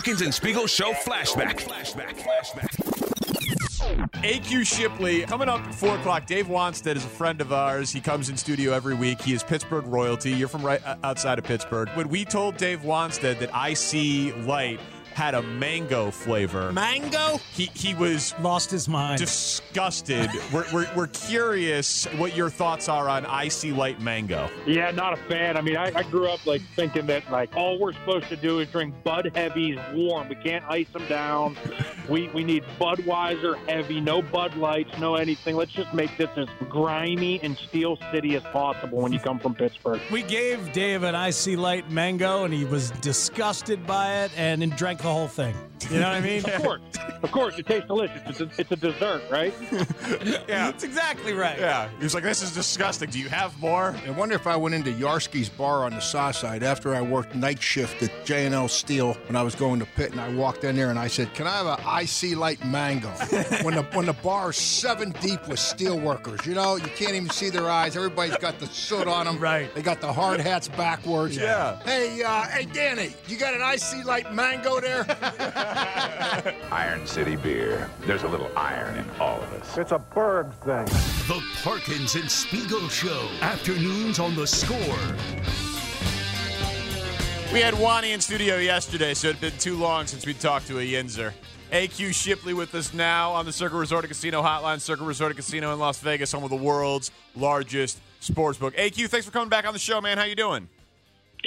Parkins and Spiegel Show flashback. Flashback. Flashback. AQ Shipley coming up at four o'clock. Dave Wannstedt is a friend of ours. He comes in studio every week. He is Pittsburgh royalty. You're from right uh, outside of Pittsburgh. When we told Dave Wannstedt that IC Light had a mango flavor, Mango? he he was Lost his mind. disgusted. we're, we're, we're curious what your thoughts are on IC Light Mango. Yeah, not a fan. I mean, I, I grew up like thinking that like all we're supposed to do is drink Bud Heavies warm. We can't ice them down. We we need Budweiser heavy, no Bud Lights, no anything. Let's just make this as grimy and Steel City as possible when you come from Pittsburgh. we gave Dave an IC Light mango, and he was disgusted by it and then drank the whole thing. You know what I mean? Of course, of course, it tastes delicious. It's a, it's a dessert, right? Yeah. That's exactly right. Yeah. He was like, this is disgusting. Do you have more? I wonder if I went into Yarsky's bar on the south side after I worked night shift at J&L Steel when I was going to Pitt, and I walked in there and I said, "Can I have an IC Light Mango?" when the when the bar's seven deep with steel workers, you know, you can't even see their eyes. Everybody's got the soot on them. Right. They got the hard hats backwards. Yeah. Hey, uh, hey, Danny, you got an IC Light Mango there? Iron City Beer. There's a little iron in all of us. It's a Burgh thing. The Parkins and Spiegel Show. Afternoons on the score. We had Wani in studio yesterday, so it had been too long since we talked to a Yinzer. AQ Shipley with us now on the Circa Resort and Casino Hotline. Circa Resort and Casino in Las Vegas, home of the world's largest sportsbook. AQ, thanks for coming back on the show, man. How you doing?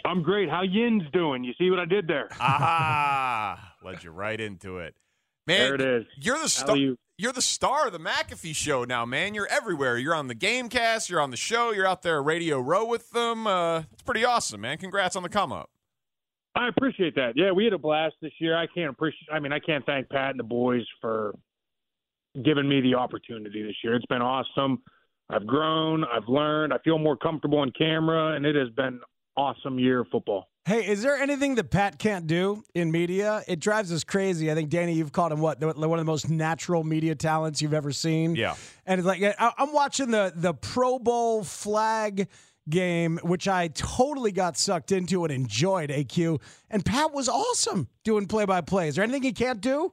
I'm great. How Yin's doing? You see what I did there? Aha! Led you right into it, man. There it is. You're the star. you- You're the star of the McAfee show now, man. You're everywhere. You're on the GameCast. You're on the show. You're out there Radio Row with them. Uh, it's pretty awesome, man. Congrats on the come up. I appreciate that. Yeah, we had a blast this year. I can't appreciate. I mean, I can't thank Pat and the boys for giving me the opportunity this year. It's been awesome. I've grown. I've learned. I feel more comfortable on camera, and it has been awesome year of football. Hey, is there anything that Pat can't do in media? It drives us crazy. I think Danny, you've called him what one of the most natural media talents you've ever seen. Yeah. and it's like I- I'm watching the the Pro Bowl flag game, which I totally got sucked into and enjoyed. AQ and Pat was awesome doing play by play. Is there anything he can't do?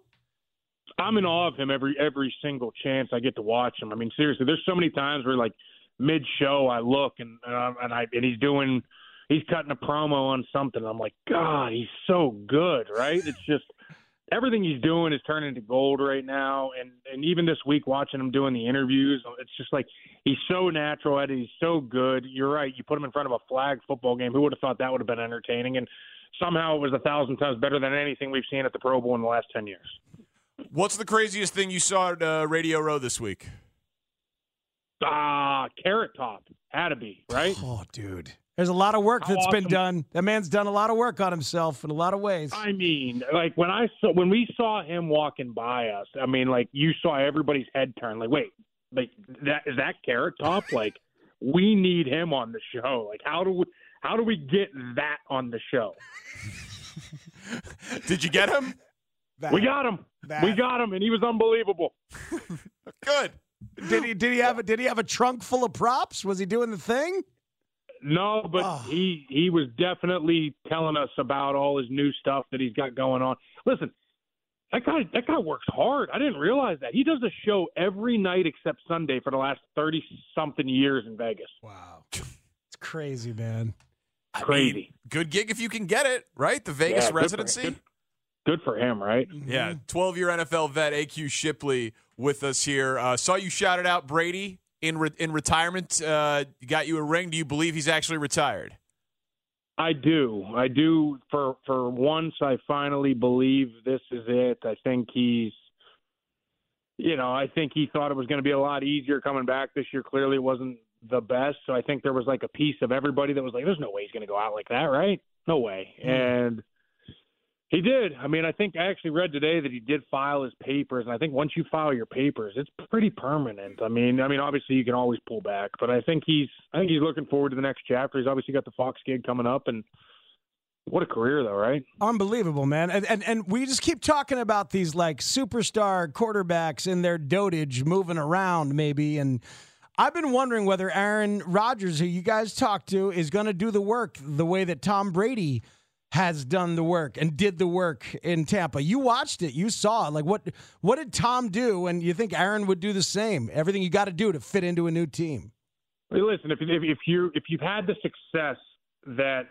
I'm in awe of him every every single chance I get to watch him. I mean, seriously, there's so many times where like mid show I look and and, I, and I and he's doing he's cutting a promo on something. I'm like, God, he's so good, right? It's just everything he's doing is turning to gold right now. And and even this week, watching him doing the interviews, it's just like he's so natural at it. He's so good. You're right. You put him in front of a flag football game. Who would have thought that would have been entertaining? And somehow it was a thousand times better than anything we've seen at the Pro Bowl in the last ten years. What's the craziest thing you saw at uh, Radio Row this week? Ah, Carrot Top had to be right. Oh, dude. There's a lot of work How that's been done. That man's done a lot of work on himself in a lot of ways. I mean, like when I saw when we saw him walking by us, I mean, like you saw everybody's head turn. Like, wait, like that is that Carrot Top? like, we need him on the show. Like, how do we how do we get that on the show? Did you get him? That- We got him. That- We got him, and he was unbelievable. Good. Did he? Did he have? A, did he have a trunk full of props? Was he doing the thing? No, but Oh. he he was definitely telling us about all his new stuff that he's got going on. Listen, that guy that guy works hard. I didn't realize that. He does a show every night except Sunday for the last thirty something years in Vegas. Wow, it's crazy, man. I Crazy. mean, good gig if you can get it, right? The Vegas Yeah, good for- residency. good- Good for him, right? Yeah, 12 year NFL vet AQ Shipley with us here. Uh, saw you shouted out Brady in re- in retirement. Uh, got you a ring. Do you believe he's actually retired? I do. I do. For for once, I finally believe this is it. I think he's, you know, I think he thought it was going to be a lot easier coming back this year. Clearly, it wasn't the best. So I think there was like a piece of everybody that was like, "There's no way he's going to go out like that, right? No way." And he did. I mean, I think I actually read today that he did file his papers, and I think once you file your papers, it's pretty permanent. I mean, I mean, obviously you can always pull back, but I think he's, I think he's looking forward to the next chapter. He's obviously got the Fox gig coming up, and what a career, though, right? Unbelievable, man. And, and and we just keep talking about these like superstar quarterbacks in their dotage moving around, maybe. And I've been wondering whether Aaron Rodgers, who you guys talked to, is going to do the work the way that Tom Brady has done the work and did the work in Tampa. You watched it, you saw it. Like what what did Tom do and you think Aaron would do the same? Everything you got to do to fit into a new team. Listen, if if, if you if you've had the success that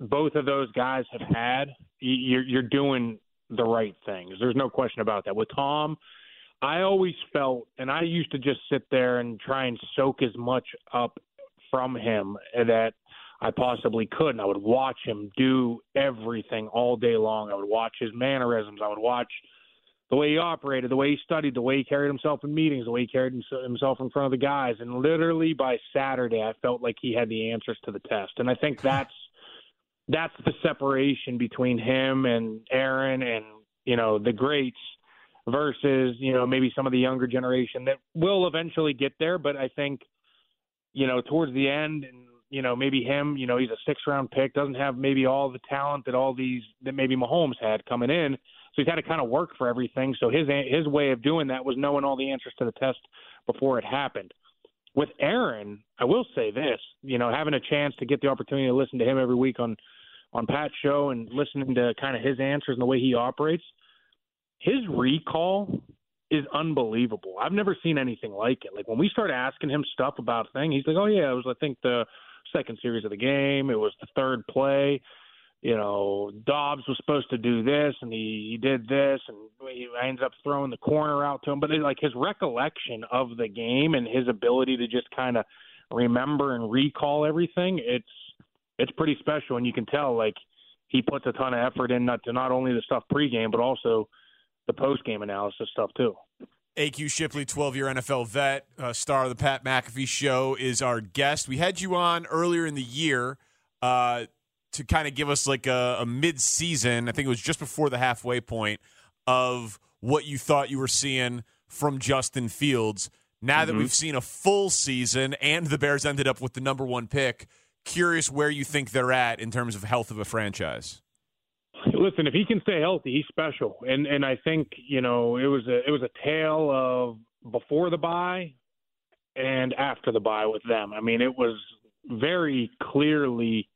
both of those guys have had, you're you're doing the right things. There's no question about that. With Tom, I always felt, and I used to just sit there and try and soak as much up from him that I possibly could. And I would watch him do everything all day long. I would watch his mannerisms. I would watch the way he operated, the way he studied, the way he carried himself in meetings, the way he carried himself in front of the guys. And literally by Saturday, I felt like he had the answers to the test. And I think that's that's the separation between him and Aaron and you know the greats versus you know maybe some of the younger generation that will eventually get there. But I think you know towards the end and you know, maybe him, you know, he's a six round pick, doesn't have maybe all the talent that all these that maybe Mahomes had coming in. So he's had to kind of work for everything. So his his way of doing that was knowing all the answers to the test before it happened. With Aaron, I will say this, you know, having a chance to get the opportunity to listen to him every week on on Pat's show and listening to kind of his answers and the way he operates, his recall is unbelievable. I've never seen anything like it. Like when we start asking him stuff about things, he's like, "Oh yeah, it was I think the second series of the game. It was the third play. You know, Dobbs was supposed to do this, and he, he did this, and he ends up throwing the corner out to him. But it, like his recollection of the game and his ability to just kind of remember and recall everything, it's it's pretty special, and you can tell like he puts a ton of effort in not to not only the stuff pregame, but also the postgame analysis stuff too. AQ Shipley, 12 year NFL vet, uh, star of the Pat McAfee show, is our guest. We had you on earlier in the year uh, to kind of give us like a, a mid season, I think it was just before the halfway point, of what you thought you were seeing from Justin Fields. Now mm-hmm. that we've seen a full season and the Bears ended up with the number one pick, curious where you think they're at in terms of health of a franchise. Listen, if he can stay healthy, he's special. And and I think you know it was a it was a tale of before the bye and after the bye with them. I mean, it was very clearly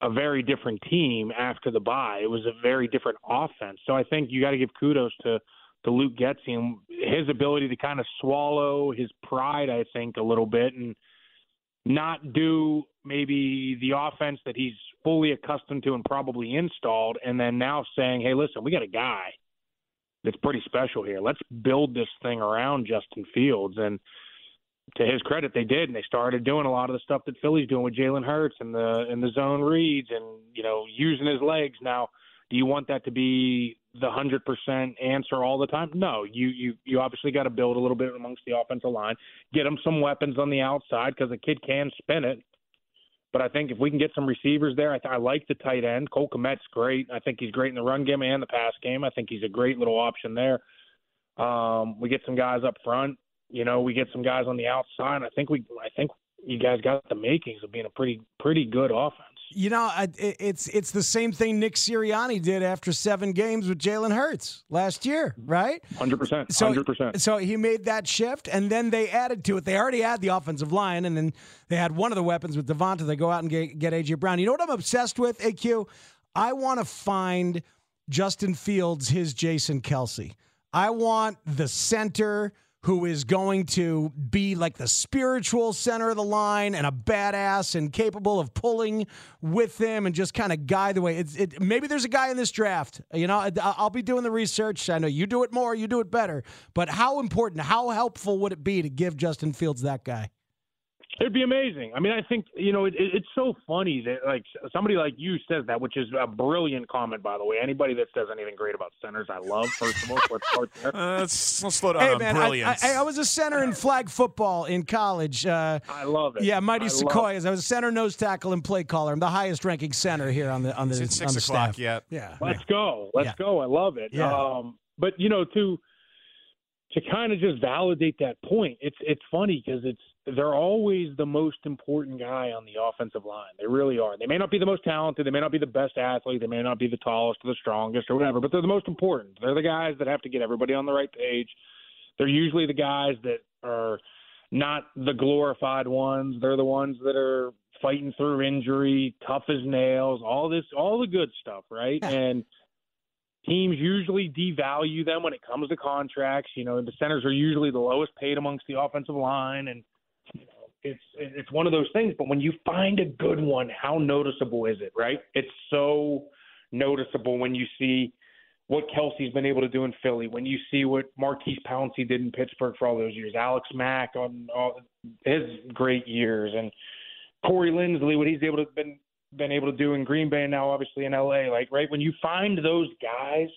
a very different team after the bye. It was a very different offense. So I think you got to give kudos to to Luke Getsy and his ability to kind of swallow his pride. I think a little bit and not do maybe the offense that he's fully accustomed to and probably installed, and then now saying, hey, listen, we got a guy that's pretty special here. Let's build this thing around Justin Fields. And to his credit, they did, and they started doing a lot of the stuff that Philly's doing with Jalen Hurts and the and the zone reads and you know using his legs. Now, do you want that to be the hundred percent answer all the time? No, you you you obviously got to build a little bit amongst the offensive line, get him some weapons on the outside because the kid can spin it. But I think if we can get some receivers there, I, th- I like the tight end. Cole Kmet's great. I think he's great in the run game and the pass game. I think he's a great little option there. Um, we get some guys up front. You know, we get some guys on the outside. I think we, I think you guys got the makings of being a pretty, pretty good offense. You know, it's it's the same thing Nick Sirianni did after seven games with Jalen Hurts last year, right? Hundred percent, hundred percent. So he made that shift, and then they added to it. They already had the offensive line, and then they had one of the weapons with Devonta. They go out and get, get AJ Brown. You know what I'm obsessed with, AQ? I want to find Justin Fields his Jason Kelce. I want the center who is going to be like the spiritual center of the line and a badass and capable of pulling with him and just kind of guide the way. It, it, maybe there's a guy in this draft. You know, I'll be doing the research. I know you do it more, you do it better. But how important, how helpful would it be to give Justin Fields that guy? It'd be amazing. I mean, I think you know it, it, it's so funny that like somebody like you says that, which is a brilliant comment, by the way. Anybody that says anything great about centers, I love. First of all, let's start there. Uh, let's, let's slow down hey, on man, brilliance. I, I, I, was a center in flag football in college. Uh, I love it. Yeah, Mighty I Sequoias. I was a center, nose tackle, and play caller. I'm the highest ranking center here on the on the, six on the o'clock staff. yet. Yeah, let's go. Let's yeah. go. I love it. Yeah. Um, but you know, to to kind of just validate that point, it's it's funny because it's they're always the most important guy on the offensive line. They really are. They may not be the most talented, they may not be the best athlete, they may not be the tallest or the strongest or whatever, but they're the most important. They're the guys that have to get everybody on the right page. They're usually the guys that are not the glorified ones. They're the ones that are fighting through injury, tough as nails, all this, all the good stuff, right? and teams usually devalue them when it comes to contracts. You know, the centers are usually the lowest paid amongst the offensive line, and it's it's one of those things. But when you find a good one, how noticeable is it, right? It's so noticeable when you see what Kelce's been able to do in Philly, when you see what Maurkice Pouncey did in Pittsburgh for all those years, Alex Mack on all his great years, and Corey Linsley, what he's able to been been able to do in Green Bay and now obviously in LA. Like right when you find those guys,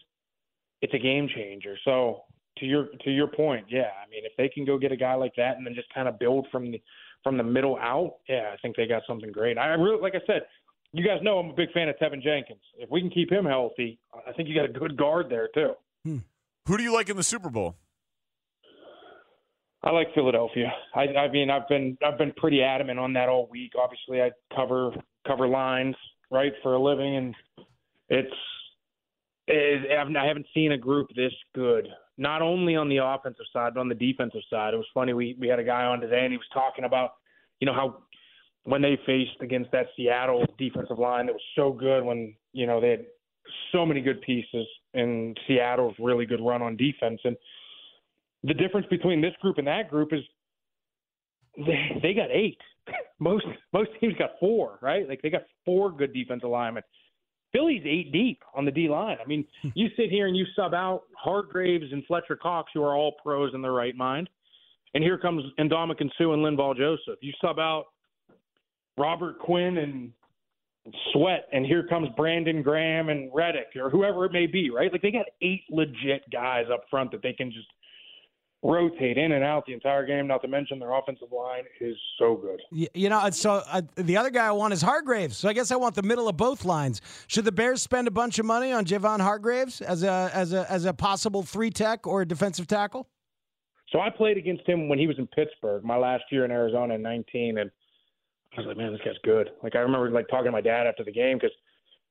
it's a game changer. So to your to your point, yeah, I mean if they can go get a guy like that and then just kind of build from the from the middle out, yeah, I think they got something great. I really like I said, you guys know I'm a big fan of Teven Jenkins. If we can keep him healthy, I think you got a good guard there too. Hmm. Who do you like in the Super Bowl? I like Philadelphia. I, I mean, I've been I've been pretty adamant on that all week. Obviously, I cover cover lines right for a living, and it's it, I haven't seen a group this good. Not only on the offensive side, but on the defensive side. It was funny. We we had a guy on today, and he was talking about you know how when they faced against that Seattle defensive line that was so good when you know they had so many good pieces and Seattle's really good run on defense and the difference between this group and that group is they, they got eight. Most most teams got four, right? Like they got four good defensive linemen. Philly's eight deep on the D line. I mean, hmm. you sit here and you sub out Hargraves and Fletcher Cox, who are all pros in their right mind, and here comes Ndamukong Suh and Linval Joseph. You sub out Robert Quinn and Sweat, and here comes Brandon Graham and Reddick or whoever it may be, right? Like they got eight legit guys up front that they can just rotate in and out the entire game. Not to mention their offensive line is so good. You know, so uh, the other guy I want is Hargraves. So I guess I want the middle of both lines. Should the Bears spend a bunch of money on Javon Hargraves as a as a as a possible three tech or a defensive tackle? So I played against him when he was in Pittsburgh, my last year in Arizona in 19, and I was like, man, this guy's good. Like I remember like talking to my dad after the game because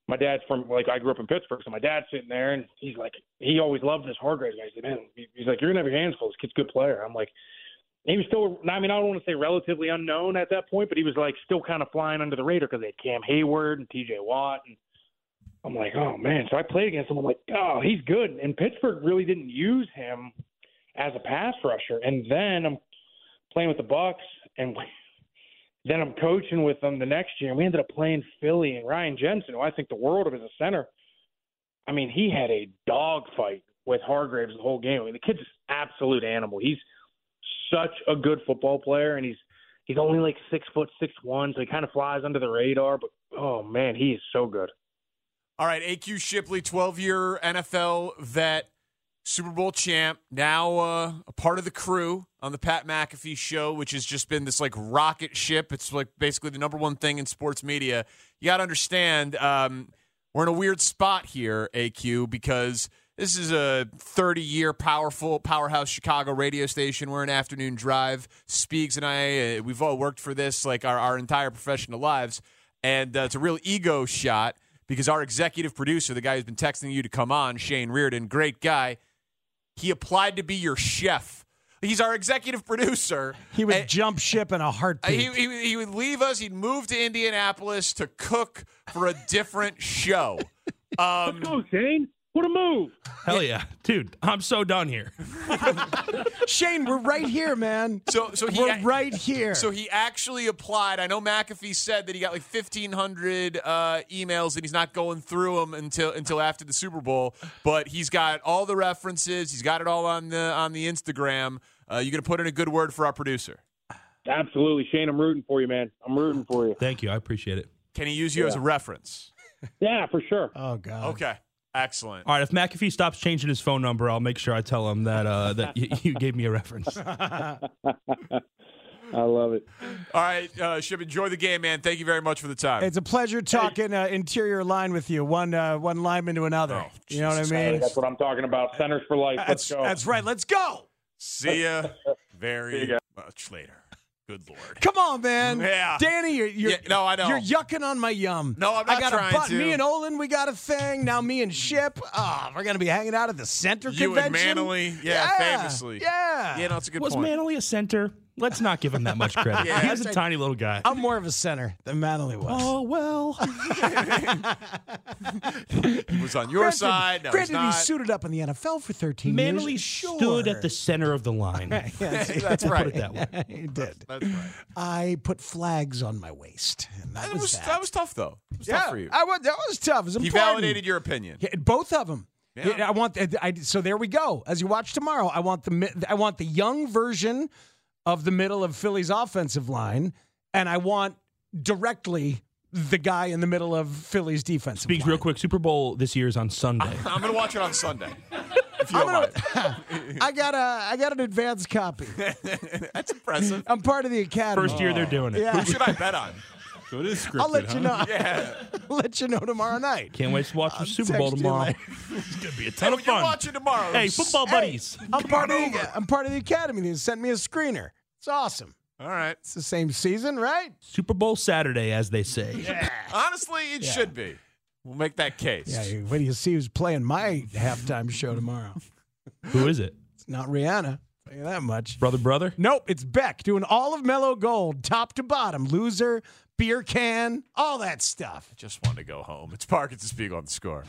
my dad's from like I grew up in Pittsburgh, so my dad's sitting there and he's like, he always loved this Hargraves guy. He said, man, he's like, you're gonna have your hands full. This kid's a good player. I'm like, he was still. I mean, I don't want to say relatively unknown at that point, but he was like still kind of flying under the radar because they had Cam Heyward and T.J. Watt, and I'm like, oh man. So I played against him. I'm like, oh, he's good. And Pittsburgh really didn't use him as a pass rusher. And then I'm playing with the Bucs, and then I'm coaching with them the next year. We ended up playing Philly and Ryan Jensen, who I think the world of as a center. I mean, he had a dog fight with Hargraves the whole game. I mean, the kid's an absolute animal. He's such a good football player, and he's he's only like six foot six one, so he kind of flies under the radar. But oh man, he is so good. All right, AQ Shipley, 12 year NFL vet, Super Bowl champ, now uh, a part of the crew on the Pat McAfee show, which has just been this like rocket ship. It's like basically the number one thing in sports media. You got to understand, um, we're in a weird spot here, AQ, because this is a 30 year powerful powerhouse Chicago radio station. We're an afternoon drive. Speaks and I, uh, we've all worked for this like our, our entire professional lives. And uh, it's a real ego shot because our executive producer, the guy who's been texting you to come on, Shane Reardon, great guy, he applied to be your chef. He's our executive producer. He would And- jump ship in a heartbeat. he, he, he would leave us. He'd move to Indianapolis to cook for a different show. Um, Go Shane, what a move! Hell yeah, dude! I'm so done here. Shane, we're right here, man. so, so he we're right here. So he actually applied. I know McAfee said that he got like fifteen hundred uh, emails and he's not going through them until until after the Super Bowl. But he's got all the references. He's got it all on the on the Instagram. Uh, you gonna put in a good word for our producer? Absolutely, Shane. I'm rooting for you, man. I'm rooting for you. Thank you, I appreciate it. Can he use you as a reference? Yeah, for sure. oh god. Okay, excellent. All right, if McAfee stops changing his phone number, I'll make sure I tell him that uh, that you, you gave me a reference. I love it. All right, uh, Ship, enjoy the game, man. Thank you very much for the time. It's a pleasure talking uh, interior line with you, one uh, one lineman to another. Oh, you know what I mean? That's what I'm talking about. Centers for life. Let's That's, go. that's right. Let's go. See ya very See you guys. much later. Good lord. Come on, man. Yeah. Danny, you're, you're Yeah, no, I know. You're yucking on my yum. No, I'm I got trying a butt. to. Me and Olin, we got a thing. Now me and Ship. Oh, we're gonna be hanging out at the center You and convention. Manley, yeah, famously. Yeah. Yeah, no, it's a good Was point. Manley a center? Let's not give him that much credit. Yeah, He's a I- tiny little guy. I'm more of a center than Manley was. Oh well. He was on your Granted- side. No, granted, he suited up in the NFL for 13 Manly years. Sure. stood at the center of the line. That's right. Put it that way. he did. That's right. I put flags on my waist. And that, That was, was, that. that was tough, though. It was yeah, tough for you. I, wa- that was tough. It was He validated your opinion. Yeah, both of them. Yeah. I want. I, so there we go. As you watch tomorrow, I want the I want the young version of the middle of Philly's offensive line, and I want directly the guy in the middle of Philly's defensive Speaks line. real quick. Super Bowl this year is on Sunday. I'm going to watch it on Sunday. If you I'm don't gonna- I got a I got an advanced copy. That's impressive. I'm part of the academy. First year they're doing it. Yeah. Who should I bet on? So it is scripted. I'll let you huh? know. Yeah. I'll let you know tomorrow night. Can't wait to watch the Super Bowl text you tomorrow. later. it's gonna be a Hey, ton of when you're fun. watching tomorrow. Hey, football buddies. I'm part of the, I'm part of the academy. They sent me a screener. It's awesome. All right. It's the same season, right? Super Bowl Saturday, as they say. Honestly, it should be. We'll make that case. Yeah. you- Wait do you see who's playing my halftime show tomorrow? Who is it? It's not Rihanna. Tell you that much. Brother, brother. Nope, it's Beck doing all of Mellow Gold, top to bottom, loser, beer can, all that stuff. Just want to go home. It's Parkins and Spiegel on the score.